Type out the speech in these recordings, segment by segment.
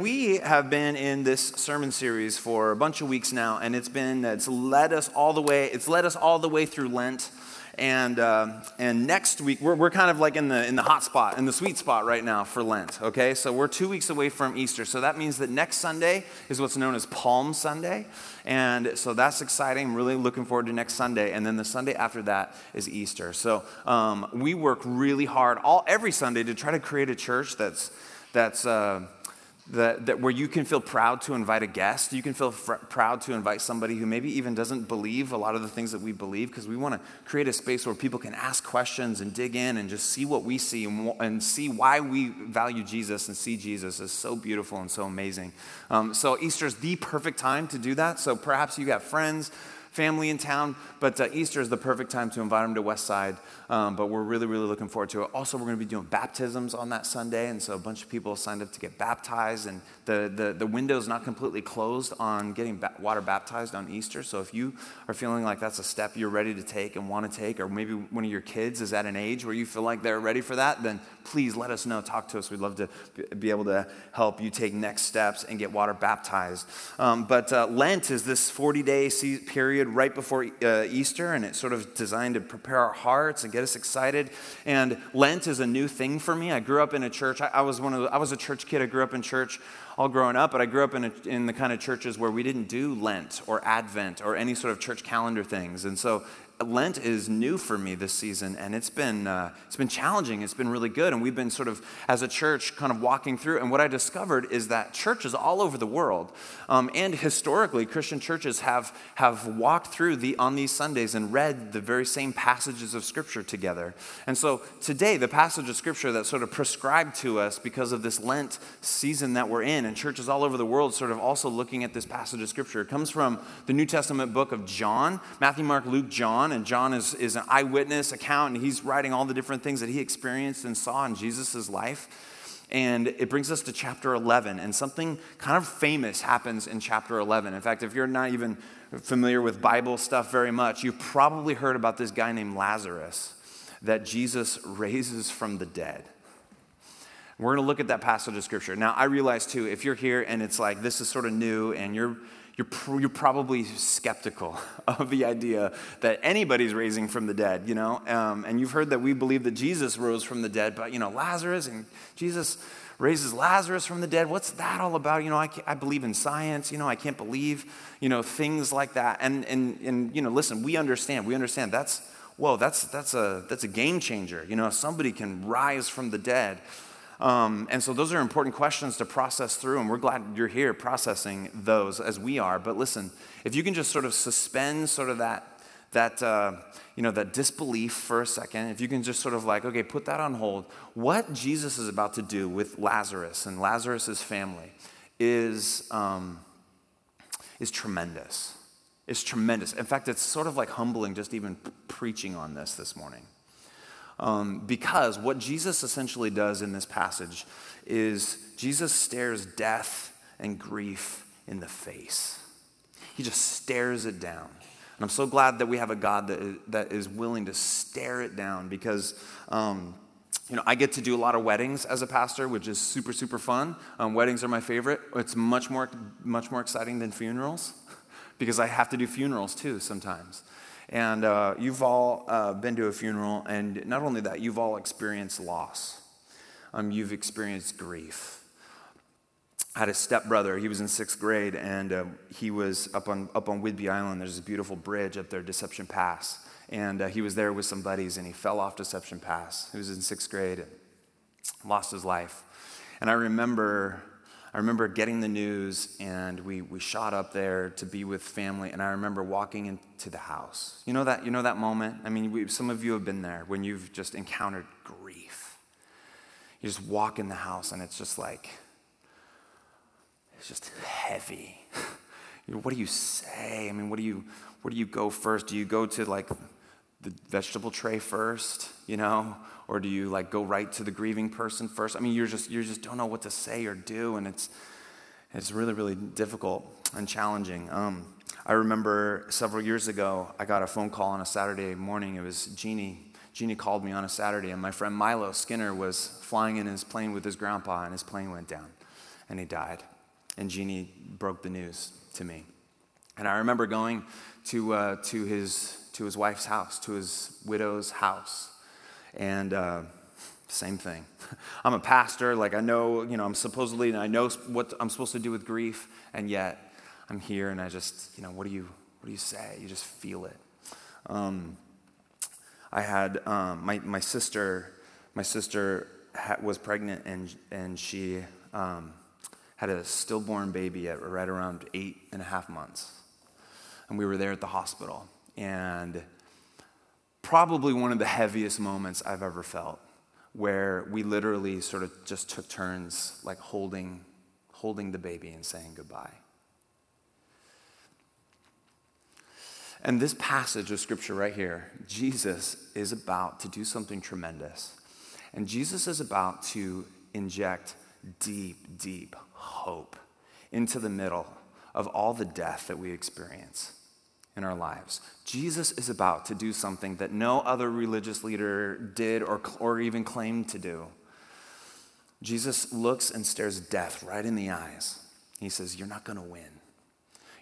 we have been in this sermon series for a bunch of weeks now, and it's been it's led us all the way. It's led us all the way through Lent, and uh, and next week we're, we're kind of like in the in the hot spot, in the sweet spot right now for Lent. Okay, so we're two weeks away from Easter, so that means that next Sunday is what's known as Palm Sunday, and so that's exciting. I'm really looking forward to next Sunday, and then the Sunday after that is Easter. So um, we work really hard all every Sunday to try to create a church that's that's. Uh, that, that where you can feel proud to invite a guest, you can feel fr- proud to invite somebody who maybe even doesn't believe a lot of the things that we believe, because we want to create a space where people can ask questions and dig in and just see what we see and, and see why we value Jesus and see Jesus is so beautiful and so amazing. Um, so Easter is the perfect time to do that. So perhaps you got friends family in town, but uh, Easter is the perfect time to invite them to Westside. Um, but we're really, really looking forward to it. Also, we're going to be doing baptisms on that Sunday, and so a bunch of people signed up to get baptized, and the, the, the window's not completely closed on getting ba- water baptized on Easter. So if you are feeling like that's a step you're ready to take and want to take, or maybe one of your kids is at an age where you feel like they're ready for that, then please let us know. Talk to us. We'd love to be able to help you take next steps and get water baptized. Um, but uh, Lent is this 40 day period right before uh, Easter, and it's sort of designed to prepare our hearts and get us excited. And Lent is a new thing for me. I grew up in a church. I, I was one of the, I was a church kid. I grew up in church all growing up, but I grew up in, a, in the kind of churches where we didn't do Lent or Advent or any sort of church calendar things. And so Lent is new for me this season, and it's been, uh, it's been challenging. It's been really good. And we've been sort of, as a church, kind of walking through. And what I discovered is that churches all over the world, um, and historically, Christian churches have, have walked through the, on these Sundays and read the very same passages of Scripture together. And so today, the passage of Scripture that's sort of prescribed to us because of this Lent season that we're in, and churches all over the world sort of also looking at this passage of Scripture, comes from the New Testament book of John Matthew, Mark, Luke, John. John, and John is, is an eyewitness account, and he's writing all the different things that he experienced and saw in Jesus' life. And it brings us to chapter 11, and something kind of famous happens in chapter 11. In fact, if you're not even familiar with Bible stuff very much, you've probably heard about this guy named Lazarus that Jesus raises from the dead. We're going to look at that passage of scripture. Now, I realize too, if you're here and it's like this is sort of new and you're you're, pr- you're probably skeptical of the idea that anybody's raising from the dead, you know? Um, and you've heard that we believe that Jesus rose from the dead, but, you know, Lazarus and Jesus raises Lazarus from the dead. What's that all about? You know, I, I believe in science. You know, I can't believe, you know, things like that. And, and, and, you know, listen, we understand. We understand that's, whoa, that's, that's, a, that's a game changer. You know, somebody can rise from the dead. Um, and so those are important questions to process through, and we're glad you're here processing those as we are. But listen, if you can just sort of suspend sort of that, that uh, you know, that disbelief for a second, if you can just sort of like, okay, put that on hold, what Jesus is about to do with Lazarus and Lazarus's family is, um, is tremendous. It's tremendous. In fact, it's sort of like humbling just even preaching on this this morning. Um, because what Jesus essentially does in this passage is Jesus stares death and grief in the face. He just stares it down. And I'm so glad that we have a God that is, that is willing to stare it down because, um, you know, I get to do a lot of weddings as a pastor, which is super, super fun. Um, weddings are my favorite. It's much more, much more exciting than funerals because I have to do funerals too sometimes. And uh, you've all uh, been to a funeral, and not only that, you've all experienced loss. Um, you've experienced grief. I had a stepbrother, he was in sixth grade, and uh, he was up on, up on Whidbey Island. There's a beautiful bridge up there, Deception Pass. And uh, he was there with some buddies, and he fell off Deception Pass. He was in sixth grade and lost his life. And I remember I remember getting the news and we, we shot up there to be with family. And I remember walking into the house. You know that, you know that moment? I mean, we, some of you have been there when you've just encountered grief. You just walk in the house and it's just like, it's just heavy. what do you say? I mean, what do you, where do you go first? Do you go to like the vegetable tray first, you know? Or do you like go right to the grieving person first? I mean, you're just you just don't know what to say or do, and it's it's really really difficult and challenging. Um, I remember several years ago, I got a phone call on a Saturday morning. It was Jeannie. Jeannie called me on a Saturday, and my friend Milo Skinner was flying in his plane with his grandpa, and his plane went down. and he died. And Jeannie broke the news to me. And I remember going to, uh, to, his, to his wife's house, to his widow's house. And uh, same thing. I'm a pastor, like I know, you know, I'm supposedly, and I know what I'm supposed to do with grief, and yet I'm here and I just, you know, what do you, what do you say? You just feel it. Um, I had um, my, my sister, my sister ha- was pregnant and, and she um, had a stillborn baby at right around eight and a half months. And we were there at the hospital. And probably one of the heaviest moments I've ever felt where we literally sort of just took turns like holding holding the baby and saying goodbye. And this passage of scripture right here, Jesus is about to do something tremendous. And Jesus is about to inject deep, deep hope into the middle of all the death that we experience in our lives. Jesus is about to do something that no other religious leader did or, or even claimed to do. Jesus looks and stares death right in the eyes. He says, You're not going to win.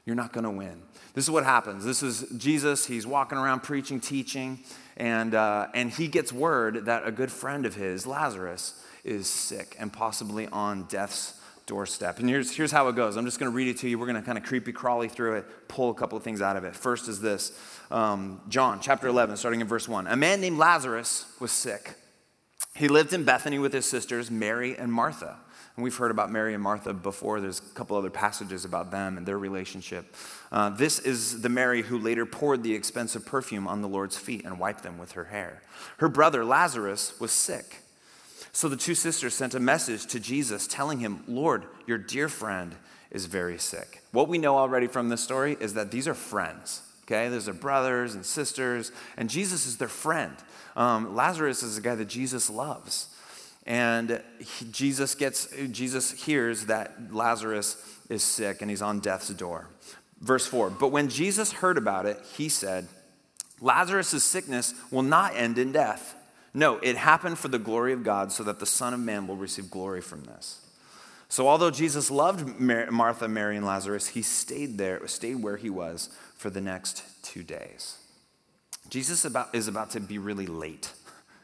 You're not going to win. This is what happens. This is Jesus. He's walking around preaching, teaching, and, uh, and he gets word that a good friend of his, Lazarus, is sick and possibly on death's doorstep. And here's, here's how it goes. I'm just going to read it to you. We're going to kind of creepy crawly through it, pull a couple of things out of it. First is this um, John chapter 11, starting in verse 1. A man named Lazarus was sick. He lived in Bethany with his sisters, Mary and Martha. And we've heard about Mary and Martha before. There's a couple other passages about them and their relationship. Uh, this is the Mary who later poured the expensive perfume on the Lord's feet and wiped them with her hair. Her brother Lazarus was sick. So the two sisters sent a message to Jesus telling him, Lord, your dear friend is very sick. What we know already from this story is that these are friends. Okay, these are brothers and sisters, and Jesus is their friend. Um, Lazarus is a guy that Jesus loves. And he, Jesus gets Jesus hears that Lazarus is sick and he's on death's door. Verse 4. But when Jesus heard about it, he said, Lazarus' sickness will not end in death. No, it happened for the glory of God so that the Son of Man will receive glory from this. So although Jesus loved Martha, Mary, and Lazarus, he stayed there, stayed where he was for the next two days. Jesus about, is about to be really late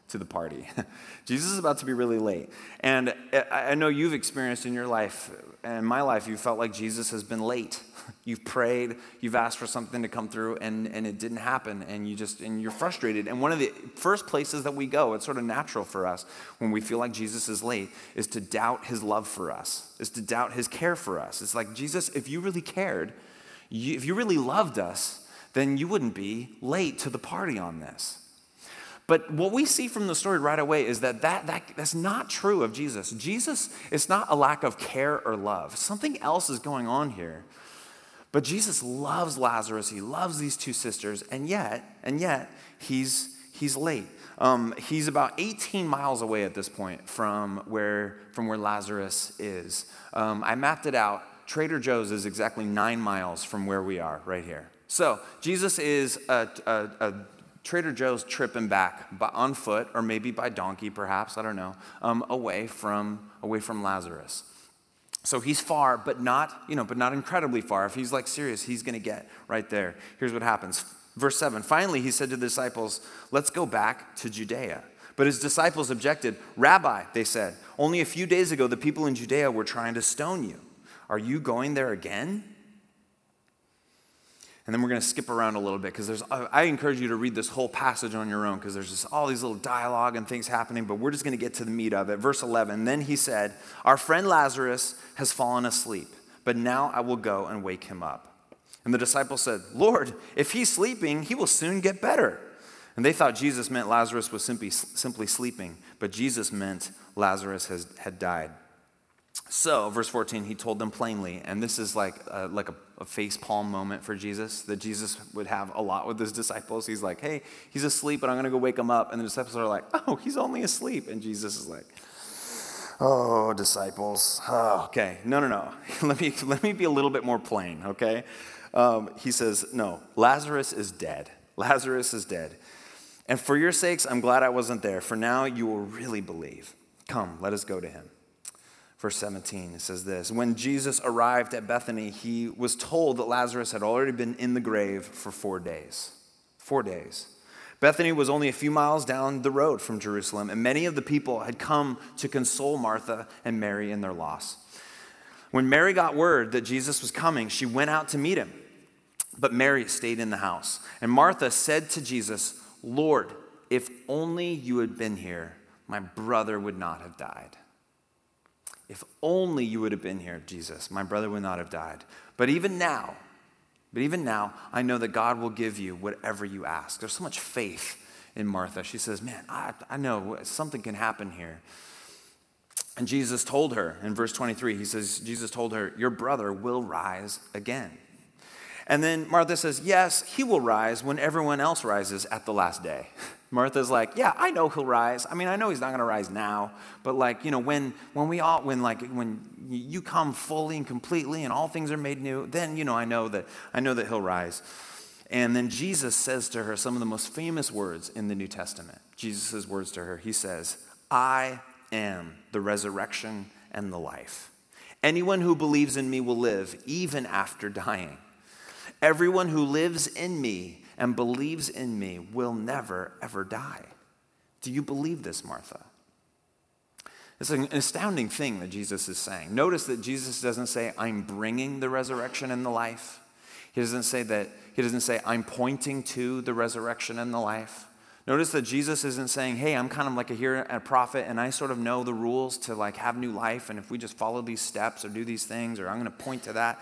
to the party. Jesus is about to be really late. And I know you've experienced in your life, and in my life, you felt like Jesus has been late. You've prayed, you've asked for something to come through, and, and it didn't happen, and you just and you're frustrated. And one of the first places that we go, it's sort of natural for us when we feel like Jesus is late, is to doubt his love for us, is to doubt his care for us. It's like, Jesus, if you really cared, you, if you really loved us, then you wouldn't be late to the party on this. But what we see from the story right away is that, that, that that's not true of Jesus. Jesus, it's not a lack of care or love. Something else is going on here. But Jesus loves Lazarus. He loves these two sisters, and yet, and yet, he's he's late. Um, he's about 18 miles away at this point from where from where Lazarus is. Um, I mapped it out. Trader Joe's is exactly nine miles from where we are, right here. So Jesus is a, a, a Trader Joe's tripping back by, on foot or maybe by donkey, perhaps, I don't know, um, away, from, away from Lazarus. So he's far, but not, you know, but not incredibly far. If he's like serious, he's going to get right there. Here's what happens. Verse 7 Finally, he said to the disciples, Let's go back to Judea. But his disciples objected. Rabbi, they said, only a few days ago the people in Judea were trying to stone you. Are you going there again? And then we're going to skip around a little bit because there's, I encourage you to read this whole passage on your own because there's just all these little dialogue and things happening, but we're just going to get to the meat of it. Verse 11 Then he said, Our friend Lazarus has fallen asleep, but now I will go and wake him up. And the disciples said, Lord, if he's sleeping, he will soon get better. And they thought Jesus meant Lazarus was simply, simply sleeping, but Jesus meant Lazarus has, had died. So, verse 14, he told them plainly, and this is like a, like a, a face palm moment for Jesus that Jesus would have a lot with his disciples. He's like, hey, he's asleep, but I'm going to go wake him up. And the disciples are like, oh, he's only asleep. And Jesus is like, oh, disciples. Oh, okay. No, no, no. let, me, let me be a little bit more plain, okay? Um, he says, no, Lazarus is dead. Lazarus is dead. And for your sakes, I'm glad I wasn't there, for now you will really believe. Come, let us go to him. Verse 17, it says this When Jesus arrived at Bethany, he was told that Lazarus had already been in the grave for four days. Four days. Bethany was only a few miles down the road from Jerusalem, and many of the people had come to console Martha and Mary in their loss. When Mary got word that Jesus was coming, she went out to meet him. But Mary stayed in the house. And Martha said to Jesus, Lord, if only you had been here, my brother would not have died. If only you would have been here, Jesus, my brother would not have died. But even now, but even now, I know that God will give you whatever you ask. There's so much faith in Martha. She says, Man, I, I know something can happen here. And Jesus told her in verse 23, he says, Jesus told her, Your brother will rise again. And then Martha says, Yes, he will rise when everyone else rises at the last day. Martha's like, yeah, I know he'll rise. I mean, I know he's not going to rise now, but like, you know, when when we all when like when you come fully and completely and all things are made new, then you know, I know that I know that he'll rise. And then Jesus says to her some of the most famous words in the New Testament. Jesus' words to her. He says, "I am the resurrection and the life. Anyone who believes in me will live even after dying. Everyone who lives in me and believes in me will never, ever die. Do you believe this, Martha? It's an astounding thing that Jesus is saying. Notice that Jesus doesn't say, I'm bringing the resurrection and the life. He doesn't say that, he doesn't say, I'm pointing to the resurrection and the life. Notice that Jesus isn't saying, hey, I'm kind of like a hero, a prophet, and I sort of know the rules to like have new life, and if we just follow these steps or do these things, or I'm going to point to that.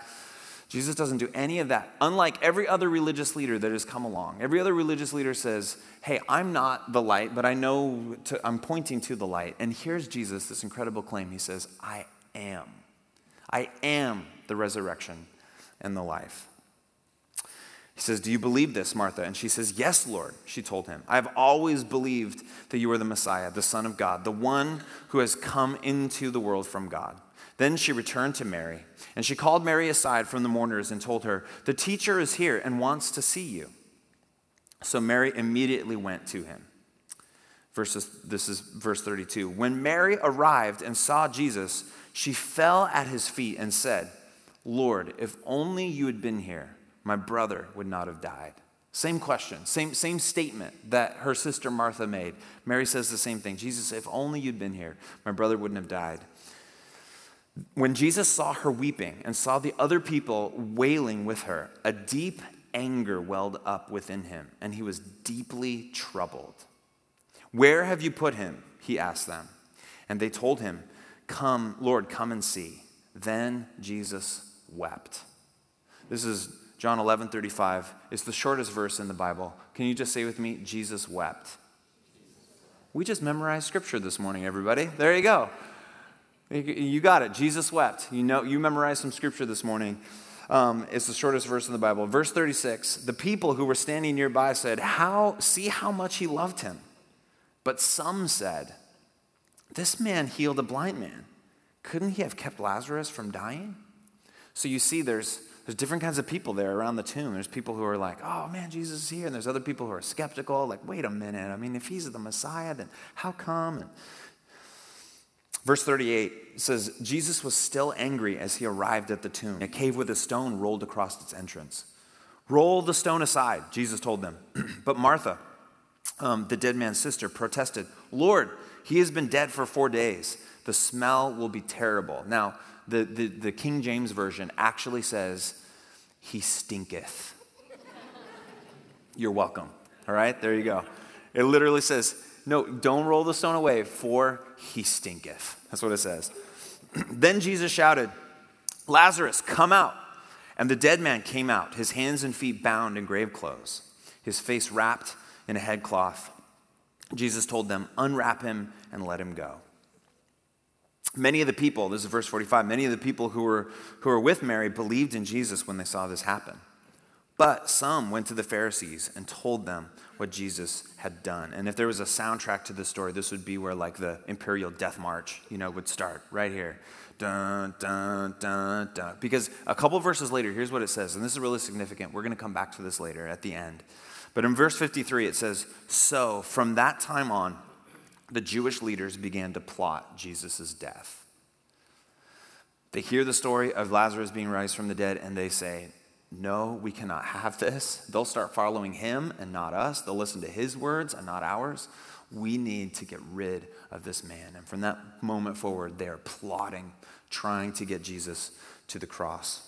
Jesus doesn't do any of that. Unlike every other religious leader that has come along, every other religious leader says, Hey, I'm not the light, but I know to, I'm pointing to the light. And here's Jesus, this incredible claim. He says, I am. I am the resurrection and the life. He says, Do you believe this, Martha? And she says, Yes, Lord, she told him. I've always believed that you are the Messiah, the Son of God, the one who has come into the world from God. Then she returned to Mary, and she called Mary aside from the mourners and told her, The teacher is here and wants to see you. So Mary immediately went to him. Verses, this is verse 32. When Mary arrived and saw Jesus, she fell at his feet and said, Lord, if only you had been here, my brother would not have died. Same question, same, same statement that her sister Martha made. Mary says the same thing Jesus, if only you'd been here, my brother wouldn't have died. When Jesus saw her weeping and saw the other people wailing with her, a deep anger welled up within him, and he was deeply troubled. Where have you put him? He asked them. And they told him, Come, Lord, come and see. Then Jesus wept. This is John 11 35. It's the shortest verse in the Bible. Can you just say with me, Jesus wept? We just memorized scripture this morning, everybody. There you go. You got it. Jesus wept. You know, you memorized some scripture this morning. Um, it's the shortest verse in the Bible. Verse 36 The people who were standing nearby said, How, See how much he loved him. But some said, This man healed a blind man. Couldn't he have kept Lazarus from dying? So you see, there's, there's different kinds of people there around the tomb. There's people who are like, Oh man, Jesus is here. And there's other people who are skeptical, like, Wait a minute. I mean, if he's the Messiah, then how come? And Verse 38 says, Jesus was still angry as he arrived at the tomb. A cave with a stone rolled across its entrance. Roll the stone aside, Jesus told them. but Martha, um, the dead man's sister, protested, Lord, he has been dead for four days. The smell will be terrible. Now, the, the, the King James Version actually says, He stinketh. You're welcome. All right, there you go. It literally says, No, don't roll the stone away, for he stinketh. That's what it says. then Jesus shouted, Lazarus, come out. And the dead man came out, his hands and feet bound in grave clothes, his face wrapped in a headcloth. Jesus told them, Unwrap him and let him go. Many of the people, this is verse 45, many of the people who were, who were with Mary believed in Jesus when they saw this happen. But some went to the Pharisees and told them what Jesus had done. And if there was a soundtrack to this story, this would be where like the imperial death march, you know, would start right here. Dun, dun, dun, dun. Because a couple verses later, here's what it says, and this is really significant. We're going to come back to this later at the end. But in verse 53, it says, So from that time on, the Jewish leaders began to plot Jesus' death. They hear the story of Lazarus being raised from the dead and they say, No, we cannot have this. They'll start following him and not us. They'll listen to his words and not ours. We need to get rid of this man. And from that moment forward, they are plotting, trying to get Jesus to the cross.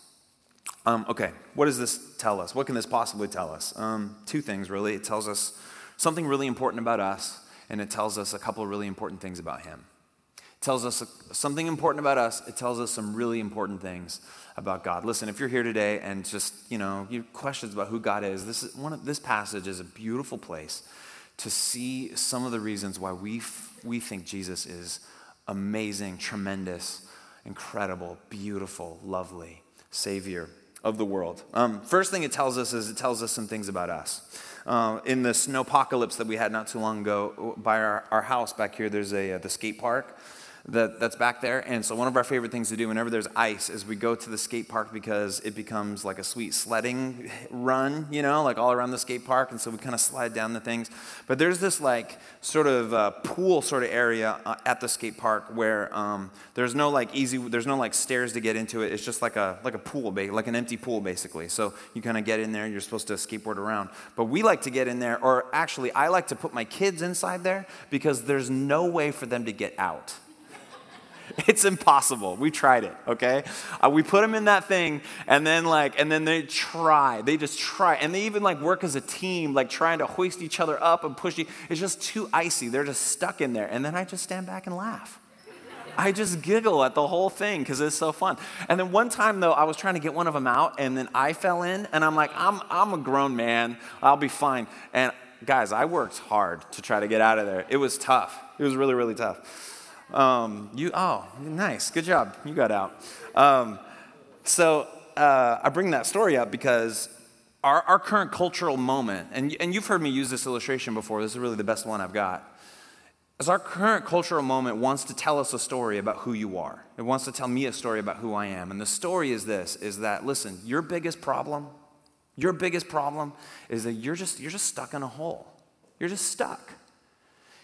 Um, okay, what does this tell us? What can this possibly tell us? Um, two things, really. It tells us something really important about us, and it tells us a couple of really important things about him. It tells us something important about us, it tells us some really important things about God. Listen, if you're here today and just, you know, you have questions about who God is, this, is one of, this passage is a beautiful place to see some of the reasons why we, f- we think Jesus is amazing, tremendous, incredible, beautiful, lovely Savior of the world. Um, first thing it tells us is it tells us some things about us. Uh, in the snowpocalypse that we had not too long ago by our, our house back here, there's a uh, the skate park that, that's back there. And so, one of our favorite things to do whenever there's ice is we go to the skate park because it becomes like a sweet sledding run, you know, like all around the skate park. And so, we kind of slide down the things. But there's this like sort of uh, pool sort of area uh, at the skate park where um, there's no like easy, there's no like stairs to get into it. It's just like a, like a pool, like an empty pool, basically. So, you kind of get in there, you're supposed to skateboard around. But we like to get in there, or actually, I like to put my kids inside there because there's no way for them to get out. It's impossible. We tried it, okay? Uh, we put them in that thing, and then like, and then they try. They just try, and they even like work as a team, like trying to hoist each other up and push. It's just too icy. They're just stuck in there, and then I just stand back and laugh. I just giggle at the whole thing because it's so fun. And then one time though, I was trying to get one of them out, and then I fell in, and I'm like, I'm I'm a grown man. I'll be fine. And guys, I worked hard to try to get out of there. It was tough. It was really really tough. Um, you, oh, nice, good job. You got out. Um, so uh, I bring that story up because our, our current cultural moment, and, and you've heard me use this illustration before, this is really the best one I've got. As our current cultural moment wants to tell us a story about who you are. It wants to tell me a story about who I am. And the story is this is that listen, your biggest problem, your biggest problem is that you're just you're just stuck in a hole. You're just stuck.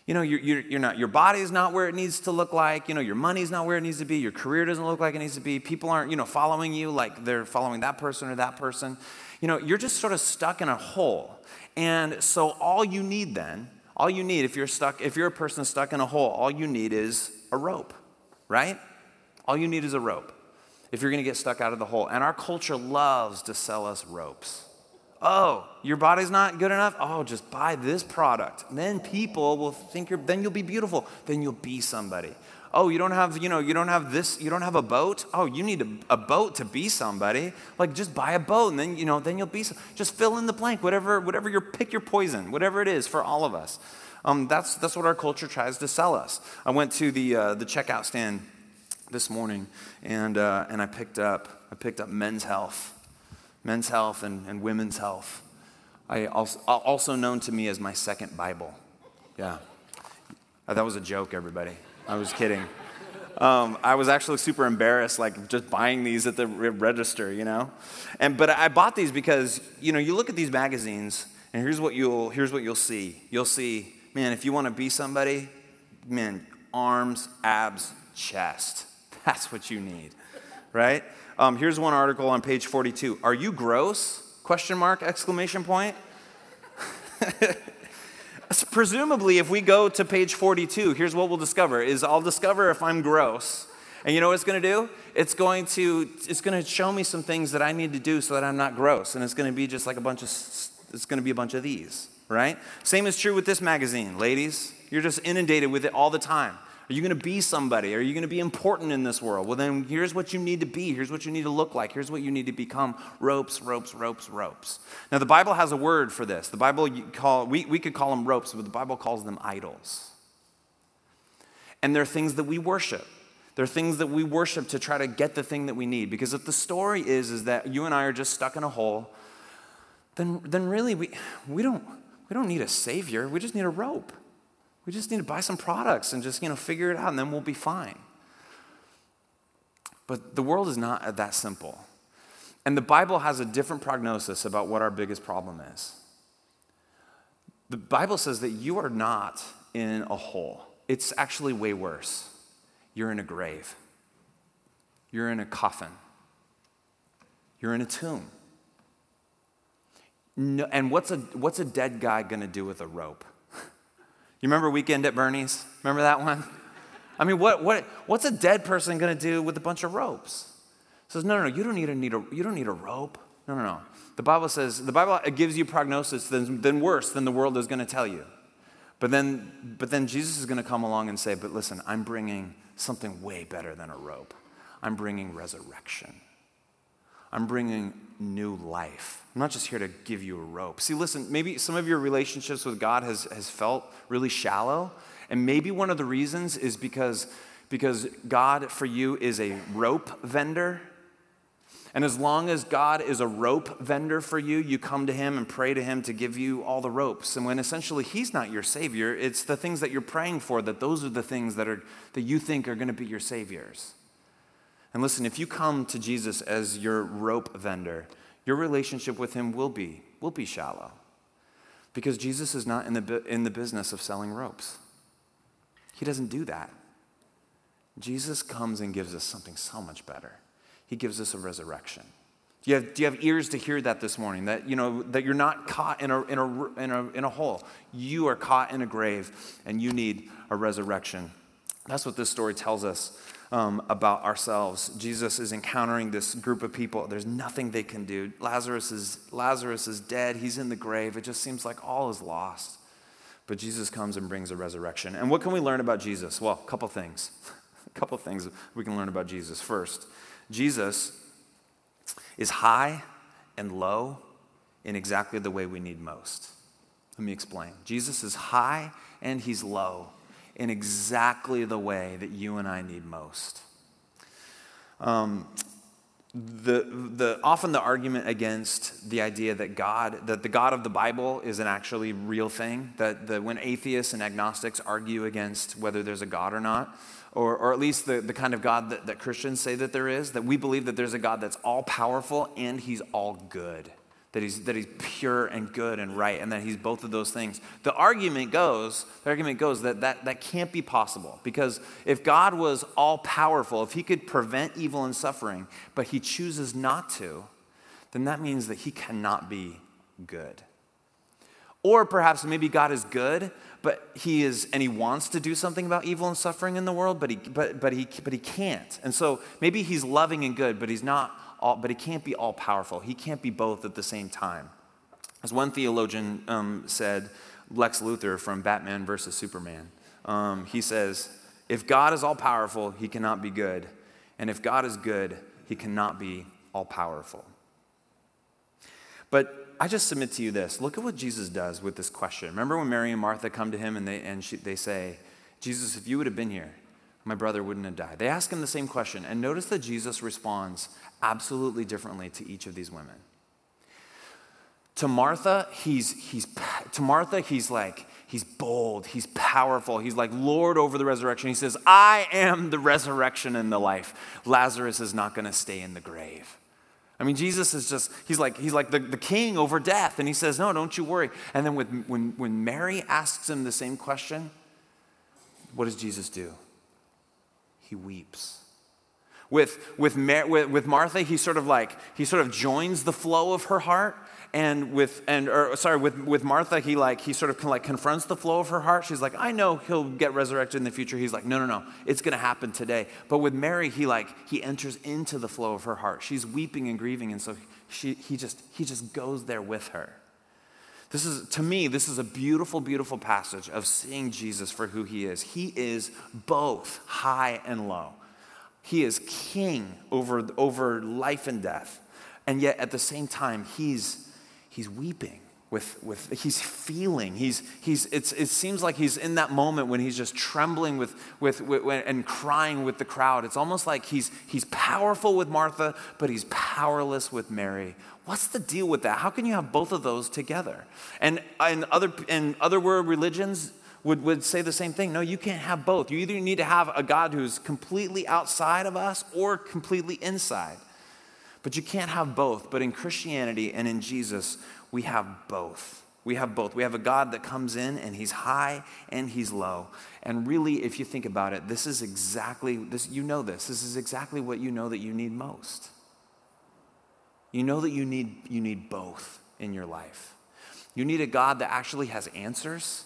You know, you're, you're, you're not, your body's not where it needs to look like. You know, your money's not where it needs to be. Your career doesn't look like it needs to be. People aren't, you know, following you like they're following that person or that person. You know, you're just sort of stuck in a hole. And so all you need then, all you need if you're stuck, if you're a person stuck in a hole, all you need is a rope, right? All you need is a rope if you're going to get stuck out of the hole. And our culture loves to sell us ropes. Oh, your body's not good enough? Oh, just buy this product. Then people will think you're, then you'll be beautiful. Then you'll be somebody. Oh, you don't have, you know, you don't have this, you don't have a boat? Oh, you need a, a boat to be somebody. Like just buy a boat and then, you know, then you'll be, just fill in the blank, whatever, whatever your, pick your poison, whatever it is for all of us. Um, that's, that's what our culture tries to sell us. I went to the, uh, the checkout stand this morning and, uh, and I picked up, I picked up Men's Health men's health and, and women's health. I also, also known to me as my second Bible. Yeah. Uh, that was a joke, everybody. I was kidding. Um, I was actually super embarrassed, like just buying these at the register, you know. And but I bought these because you know you look at these magazines, and here's what you'll here's what you'll see. You'll see, man, if you want to be somebody, man, arms, abs, chest. That's what you need, right? Um, here's one article on page 42. Are you gross? Question mark, exclamation point. Presumably, if we go to page 42, here's what we'll discover is I'll discover if I'm gross. And you know what it's going to do? It's going to it's going to show me some things that I need to do so that I'm not gross. And it's going to be just like a bunch of it's going to be a bunch of these, right? Same is true with this magazine, ladies. You're just inundated with it all the time. Are you going to be somebody? Are you going to be important in this world? Well, then here's what you need to be. Here's what you need to look like. Here's what you need to become ropes, ropes, ropes, ropes. Now, the Bible has a word for this. The Bible, call, we, we could call them ropes, but the Bible calls them idols. And they're things that we worship. They're things that we worship to try to get the thing that we need. Because if the story is, is that you and I are just stuck in a hole, then, then really we, we, don't, we don't need a savior. We just need a rope. We just need to buy some products and just, you know, figure it out and then we'll be fine. But the world is not that simple. And the Bible has a different prognosis about what our biggest problem is. The Bible says that you are not in a hole, it's actually way worse. You're in a grave. you're in a coffin, you're in a tomb. No, and what's a, what's a dead guy going to do with a rope? You remember Weekend at Bernie's? Remember that one? I mean, what, what, what's a dead person going to do with a bunch of ropes? Says, no, no, no, you don't need a, need a, you don't need a rope. No, no, no. The Bible says, the Bible gives you prognosis than, than worse than the world is going to tell you. But then, but then Jesus is going to come along and say, but listen, I'm bringing something way better than a rope. I'm bringing resurrection. I'm bringing new life. I'm not just here to give you a rope. See, listen, maybe some of your relationships with God has, has felt really shallow. And maybe one of the reasons is because, because God for you is a rope vendor. And as long as God is a rope vendor for you, you come to Him and pray to Him to give you all the ropes. And when essentially He's not your Savior, it's the things that you're praying for that those are the things that, are, that you think are going to be your Saviors. And listen, if you come to Jesus as your rope vendor, your relationship with him will be, will be shallow. Because Jesus is not in the, in the business of selling ropes. He doesn't do that. Jesus comes and gives us something so much better. He gives us a resurrection. Do you have, do you have ears to hear that this morning? That, you know, that you're not caught in a, in, a, in, a, in a hole. You are caught in a grave and you need a resurrection. That's what this story tells us um, about ourselves. Jesus is encountering this group of people. There's nothing they can do. Lazarus is, Lazarus is dead. He's in the grave. It just seems like all is lost. But Jesus comes and brings a resurrection. And what can we learn about Jesus? Well, a couple things. a couple things we can learn about Jesus. First, Jesus is high and low in exactly the way we need most. Let me explain. Jesus is high and he's low in exactly the way that you and I need most. Um, the, the, often the argument against the idea that God, that the God of the Bible is an actually real thing, that, that when atheists and agnostics argue against whether there's a God or not, or, or at least the, the kind of God that, that Christians say that there is, that we believe that there's a God that's all powerful and he's all good that he's, that he's pure and good and right, and that he's both of those things. The argument goes, the argument goes that, that that can't be possible because if God was all powerful, if he could prevent evil and suffering, but he chooses not to, then that means that he cannot be good. Or perhaps maybe God is good, but he is and he wants to do something about evil and suffering in the world, but he but but he but he can't. And so maybe he's loving and good, but he's not all, but he can't be all powerful. He can't be both at the same time. As one theologian um, said, Lex Luthor from Batman versus Superman, um, he says, if God is all powerful, he cannot be good. And if God is good, he cannot be all powerful. But I just submit to you this look at what Jesus does with this question. Remember when Mary and Martha come to him and they, and she, they say, Jesus, if you would have been here, my brother wouldn't have died. They ask him the same question, and notice that Jesus responds absolutely differently to each of these women. To Martha, he's, he's, to Martha, he's like, he's bold, he's powerful, he's like Lord over the resurrection. He says, I am the resurrection and the life. Lazarus is not going to stay in the grave. I mean, Jesus is just, he's like, he's like the, the king over death. And he says, No, don't you worry. And then with, when, when Mary asks him the same question, what does Jesus do? He weeps. With, with, Mar- with, with Martha, he sort of like, he sort of joins the flow of her heart. And with, and, or sorry, with, with Martha, he like, he sort of like confronts the flow of her heart. She's like, I know he'll get resurrected in the future. He's like, no, no, no, it's going to happen today. But with Mary, he like, he enters into the flow of her heart. She's weeping and grieving. And so she, he just, he just goes there with her. This is, to me, this is a beautiful, beautiful passage of seeing Jesus for who he is. He is both high and low. He is king over, over life and death. And yet at the same time, he's, he's weeping with, with he's feeling he's, he's it's, it seems like he's in that moment when he's just trembling with, with, with, and crying with the crowd it's almost like he's, he's powerful with martha but he's powerless with mary what's the deal with that how can you have both of those together and in other, in other world religions would, would say the same thing no you can't have both you either need to have a god who's completely outside of us or completely inside but you can't have both but in christianity and in jesus we have both. We have both. We have a God that comes in and he's high and he's low. And really, if you think about it, this is exactly this you know this. This is exactly what you know that you need most. You know that you need you need both in your life. You need a God that actually has answers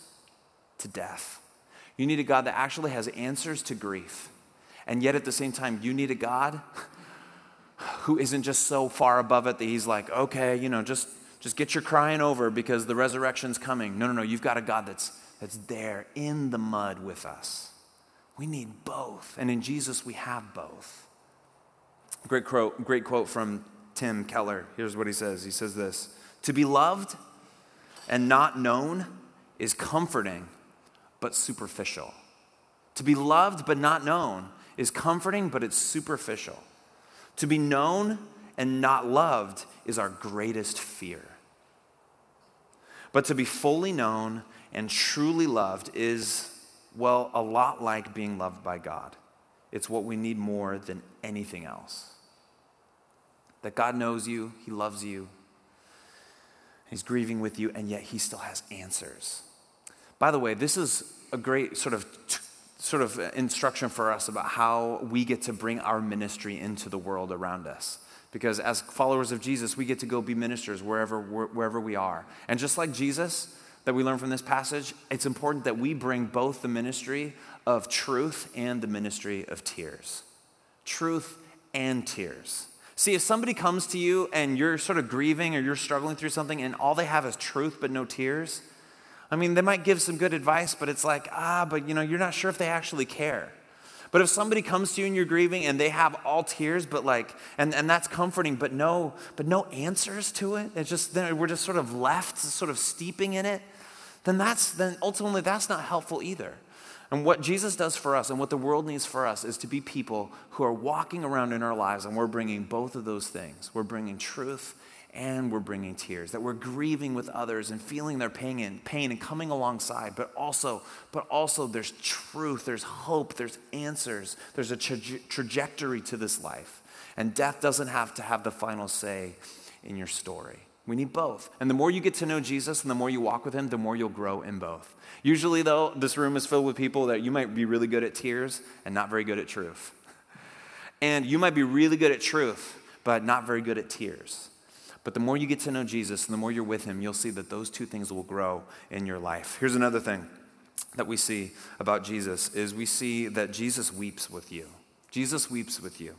to death. You need a God that actually has answers to grief. And yet at the same time, you need a God who isn't just so far above it that he's like, okay, you know, just just get your crying over because the resurrection's coming. No, no, no. You've got a God that's, that's there in the mud with us. We need both. And in Jesus, we have both. Great quote, great quote from Tim Keller. Here's what he says He says this To be loved and not known is comforting, but superficial. To be loved but not known is comforting, but it's superficial. To be known and not loved is our greatest fear. But to be fully known and truly loved is, well, a lot like being loved by God. It's what we need more than anything else. That God knows you, He loves you, He's grieving with you, and yet He still has answers. By the way, this is a great sort of sort of instruction for us about how we get to bring our ministry into the world around us. Because as followers of Jesus, we get to go be ministers wherever, wherever we are. And just like Jesus, that we learn from this passage, it's important that we bring both the ministry of truth and the ministry of tears. Truth and tears. See, if somebody comes to you and you're sort of grieving or you're struggling through something and all they have is truth but no tears, I mean, they might give some good advice, but it's like, ah, but you know, you're not sure if they actually care. But if somebody comes to you and you're grieving and they have all tears, but like, and, and that's comforting, but no, but no answers to it, it's just, then we're just sort of left, sort of steeping in it, then that's, then ultimately that's not helpful either. And what Jesus does for us and what the world needs for us is to be people who are walking around in our lives and we're bringing both of those things. We're bringing truth and we're bringing tears, that we're grieving with others and feeling their pain and pain and coming alongside, but also, but also there's truth, there's hope, there's answers, there's a tra- trajectory to this life. And death doesn't have to have the final say in your story. We need both. And the more you get to know Jesus and the more you walk with him, the more you'll grow in both. Usually, though, this room is filled with people that you might be really good at tears and not very good at truth. And you might be really good at truth, but not very good at tears. But the more you get to know Jesus and the more you're with him, you'll see that those two things will grow in your life. Here's another thing that we see about Jesus is we see that Jesus weeps with you. Jesus weeps with you.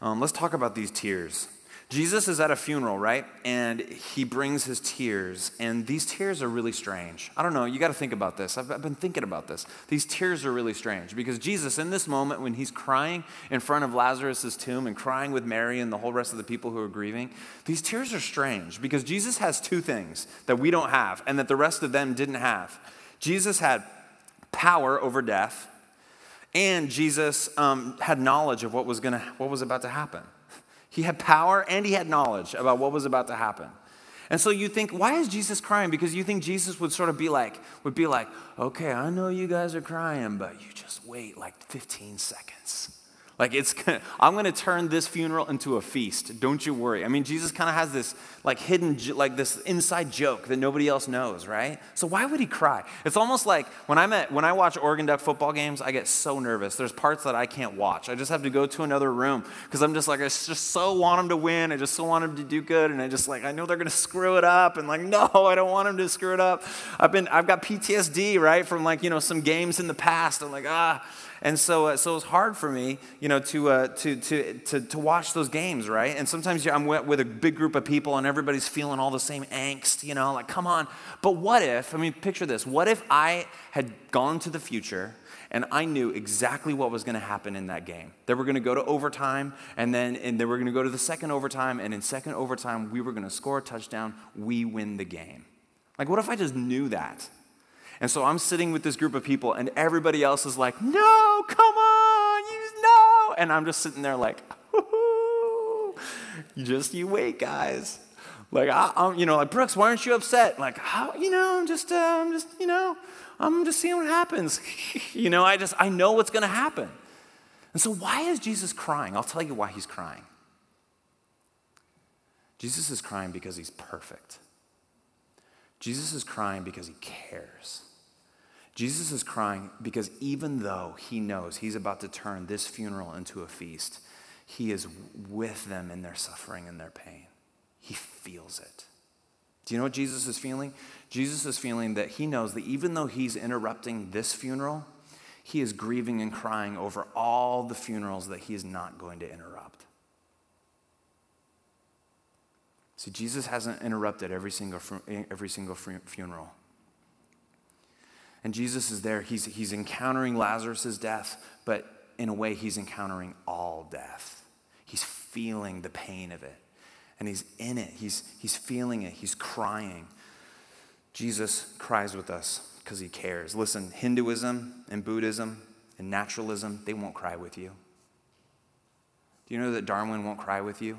Um, let's talk about these tears. Jesus is at a funeral, right? And he brings his tears, and these tears are really strange. I don't know, you got to think about this. I've, I've, been thinking about this. These tears are really strange because Jesus, in this moment, when he's crying in front of Lazarus' tomb and crying with Mary and the whole rest of the people who are grieving, these tears are strange because Jesus has two things that we don't have and that the rest of them didn't have. Jesus had power over death, and Jesus um, had knowledge of what was, gonna, what was about to happen. He had power and he had knowledge about what was about to happen. And so you think, why is Jesus crying? Because you think Jesus would sort of be like, would be like, okay, I know you guys are crying, but you just wait like 15 seconds. Like it's, I'm going to turn this funeral into a feast. Don't you worry. I mean, Jesus kind of has this like hidden, like this inside joke that nobody else knows, right? So why would he cry? It's almost like when I'm at, when I watch Oregon Duck football games, I get so nervous. There's parts that I can't watch. I just have to go to another room because I'm just like, I just so want them to win. I just so want them to do good, and I just like, I know they're going to screw it up, and like, no, I don't want them to screw it up. I've been, I've got PTSD, right, from like you know some games in the past. I'm like, ah. And so, uh, so it was hard for me, you know, to, uh, to, to, to, to watch those games, right? And sometimes I'm with a big group of people and everybody's feeling all the same angst, you know, like, come on. But what if, I mean, picture this. What if I had gone to the future and I knew exactly what was going to happen in that game. They were going to go to overtime, and then and they were going to go to the second overtime, and in second overtime, we were going to score a touchdown. We win the game. Like, what if I just knew that? And so I'm sitting with this group of people, and everybody else is like, no, come on, you know. And I'm just sitting there like, just you wait, guys. Like, I, am you know, like, Brooks, why aren't you upset? Like, how, you know, I'm just, uh, I'm just, you know, I'm just seeing what happens. you know, I just, I know what's going to happen. And so, why is Jesus crying? I'll tell you why he's crying. Jesus is crying because he's perfect. Jesus is crying because he cares. Jesus is crying because even though he knows he's about to turn this funeral into a feast, he is with them in their suffering and their pain. He feels it. Do you know what Jesus is feeling? Jesus is feeling that he knows that even though he's interrupting this funeral, he is grieving and crying over all the funerals that he is not going to interrupt. See, Jesus hasn't interrupted every single, every single funeral. And Jesus is there. He's, he's encountering Lazarus' death, but in a way, he's encountering all death. He's feeling the pain of it. And he's in it. He's, he's feeling it. He's crying. Jesus cries with us because he cares. Listen, Hinduism and Buddhism and naturalism, they won't cry with you. Do you know that Darwin won't cry with you?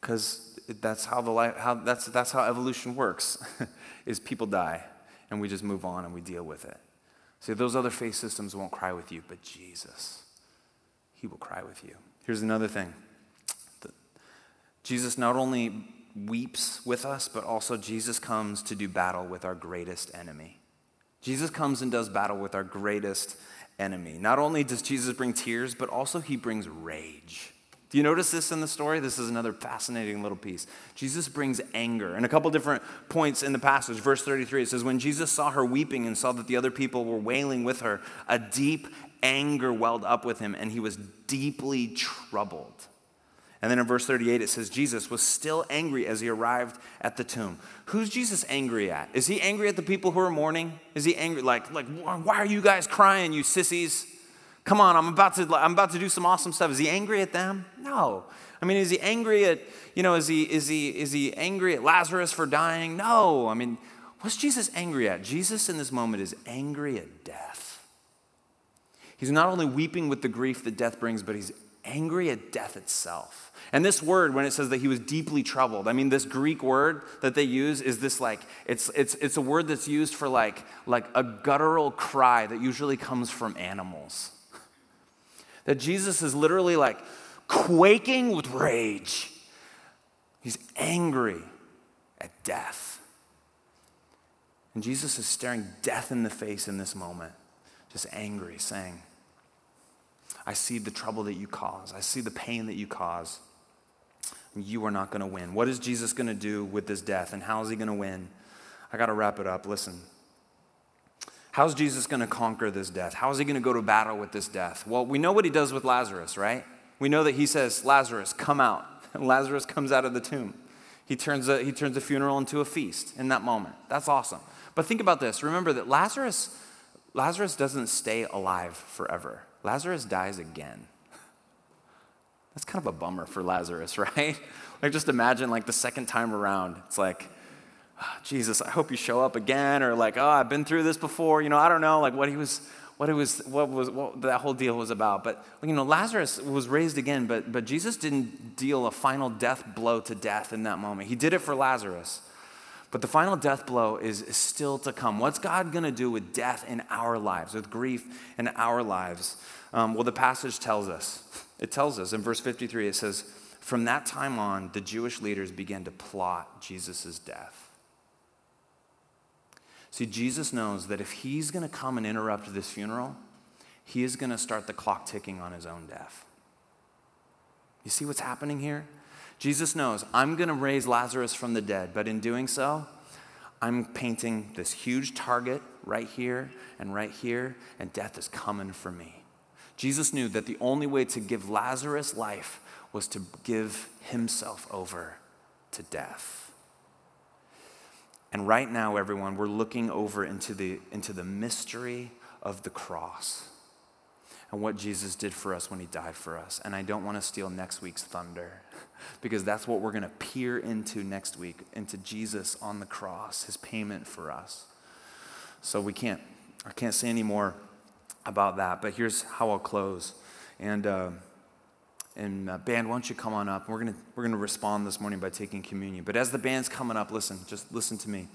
because that's how the life, how, that's, that's how evolution works is people die and we just move on and we deal with it. See those other faith systems won't cry with you but jesus he will cry with you. Here's another thing. Jesus not only weeps with us but also jesus comes to do battle with our greatest enemy. Jesus comes and does battle with our greatest enemy. Not only does jesus bring tears but also he brings rage do you notice this in the story? This is another fascinating little piece. Jesus brings anger. And a couple different points in the passage, verse 33, it says, When Jesus saw her weeping and saw that the other people were wailing with her, a deep anger welled up with him, and he was deeply troubled. And then in verse 38, it says, Jesus was still angry as he arrived at the tomb. Who's Jesus angry at? Is he angry at the people who are mourning? Is he angry, like, like why are you guys crying, you sissies? Come on, I'm about to I'm about to do some awesome stuff. Is he angry at them? No. I mean, is he angry at, you know, is he is he is he angry at Lazarus for dying? No. I mean, what's Jesus angry at? Jesus in this moment is angry at death. He's not only weeping with the grief that death brings, but he's angry at death itself. And this word, when it says that he was deeply troubled, I mean, this Greek word that they use is this like, it's, it's, it's a word that's used for like, like a guttural cry that usually comes from animals. That Jesus is literally like quaking with rage. He's angry at death. And Jesus is staring death in the face in this moment, just angry, saying, I see the trouble that you cause. I see the pain that you cause. You are not going to win. What is Jesus going to do with this death, and how is he going to win? I got to wrap it up. Listen. How's Jesus going to conquer this death? How is he going to go to battle with this death? Well, we know what he does with Lazarus, right? We know that he says, Lazarus, come out. And Lazarus comes out of the tomb. He turns, a, he turns a funeral into a feast in that moment. That's awesome. But think about this. Remember that Lazarus, Lazarus doesn't stay alive forever. Lazarus dies again. That's kind of a bummer for Lazarus, right? Like just imagine like the second time around, it's like, oh, Jesus, I hope you show up again, or like, oh, I've been through this before. You know, I don't know, like what he was, what it was, what was, what that whole deal was about. But you know, Lazarus was raised again, but but Jesus didn't deal a final death blow to death in that moment. He did it for Lazarus. But the final death blow is, is still to come. What's God going to do with death in our lives, with grief in our lives? Um, well, the passage tells us. It tells us in verse 53, it says, From that time on, the Jewish leaders began to plot Jesus' death. See, Jesus knows that if he's going to come and interrupt this funeral, he is going to start the clock ticking on his own death. You see what's happening here? Jesus knows I'm going to raise Lazarus from the dead, but in doing so, I'm painting this huge target right here and right here, and death is coming for me. Jesus knew that the only way to give Lazarus life was to give himself over to death. And right now, everyone, we're looking over into the, into the mystery of the cross and what Jesus did for us when he died for us. And I don't want to steal next week's thunder because that's what we're going to peer into next week into Jesus on the cross, his payment for us. So we can't, I can't say any more about that, but here's how I'll close. And, uh, and uh, band, why don't you come on up? We're gonna we're gonna respond this morning by taking communion. But as the band's coming up, listen, just listen to me.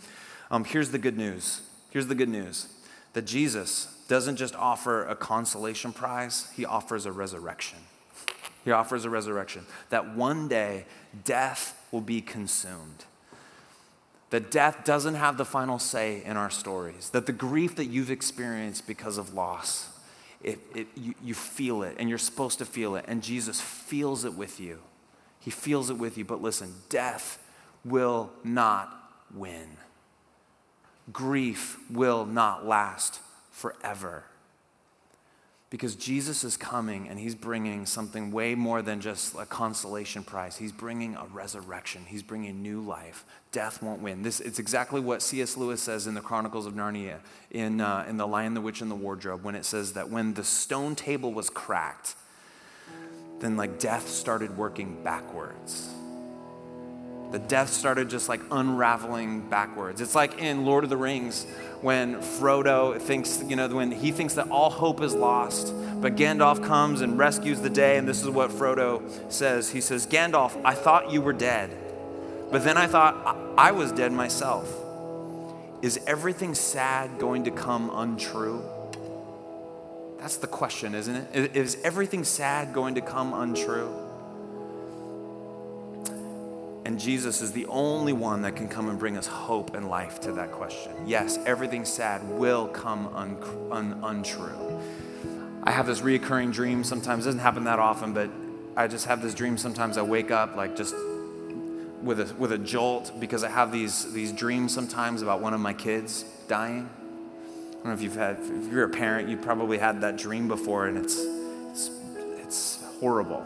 Um, here's the good news. Here's the good news that Jesus doesn't just offer a consolation prize; he offers a resurrection. He offers a resurrection. That one day death will be consumed. That death doesn't have the final say in our stories. That the grief that you've experienced because of loss, it, it, you, you feel it and you're supposed to feel it. And Jesus feels it with you. He feels it with you. But listen, death will not win. Grief will not last forever. Because Jesus is coming and he's bringing something way more than just a consolation prize. He's bringing a resurrection, he's bringing new life. Death won't win. This, it's exactly what C.S. Lewis says in the Chronicles of Narnia, in, uh, in The Lion, the Witch, and the Wardrobe, when it says that when the stone table was cracked, then like death started working backwards the death started just like unraveling backwards. It's like in Lord of the Rings when Frodo thinks, you know, when he thinks that all hope is lost, but Gandalf comes and rescues the day, and this is what Frodo says. He says, Gandalf, I thought you were dead, but then I thought I was dead myself. Is everything sad going to come untrue? That's the question, isn't it? Is everything sad going to come untrue? And Jesus is the only one that can come and bring us hope and life to that question. Yes, everything sad will come un- un- untrue. I have this reoccurring dream sometimes, it doesn't happen that often, but I just have this dream sometimes I wake up like just with a, with a jolt because I have these, these dreams sometimes about one of my kids dying. I don't know if you've had, if you're a parent, you probably had that dream before and it's, it's, it's horrible.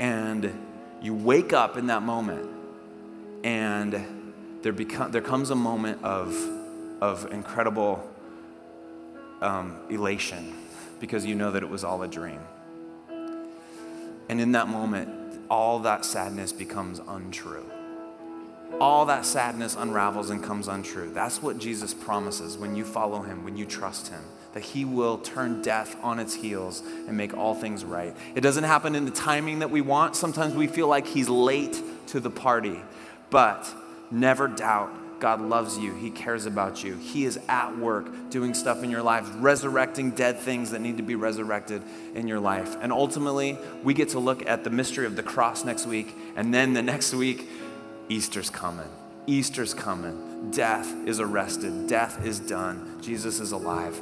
And you wake up in that moment and there, become, there comes a moment of, of incredible um, elation because you know that it was all a dream. And in that moment, all that sadness becomes untrue. All that sadness unravels and comes untrue. That's what Jesus promises when you follow him, when you trust him that he will turn death on its heels and make all things right. It doesn't happen in the timing that we want. Sometimes we feel like he's late to the party, but never doubt God loves you. He cares about you. He is at work doing stuff in your life, resurrecting dead things that need to be resurrected in your life. And ultimately, we get to look at the mystery of the cross next week. And then the next week, Easter's coming. Easter's coming. Death is arrested. Death is done. Jesus is alive.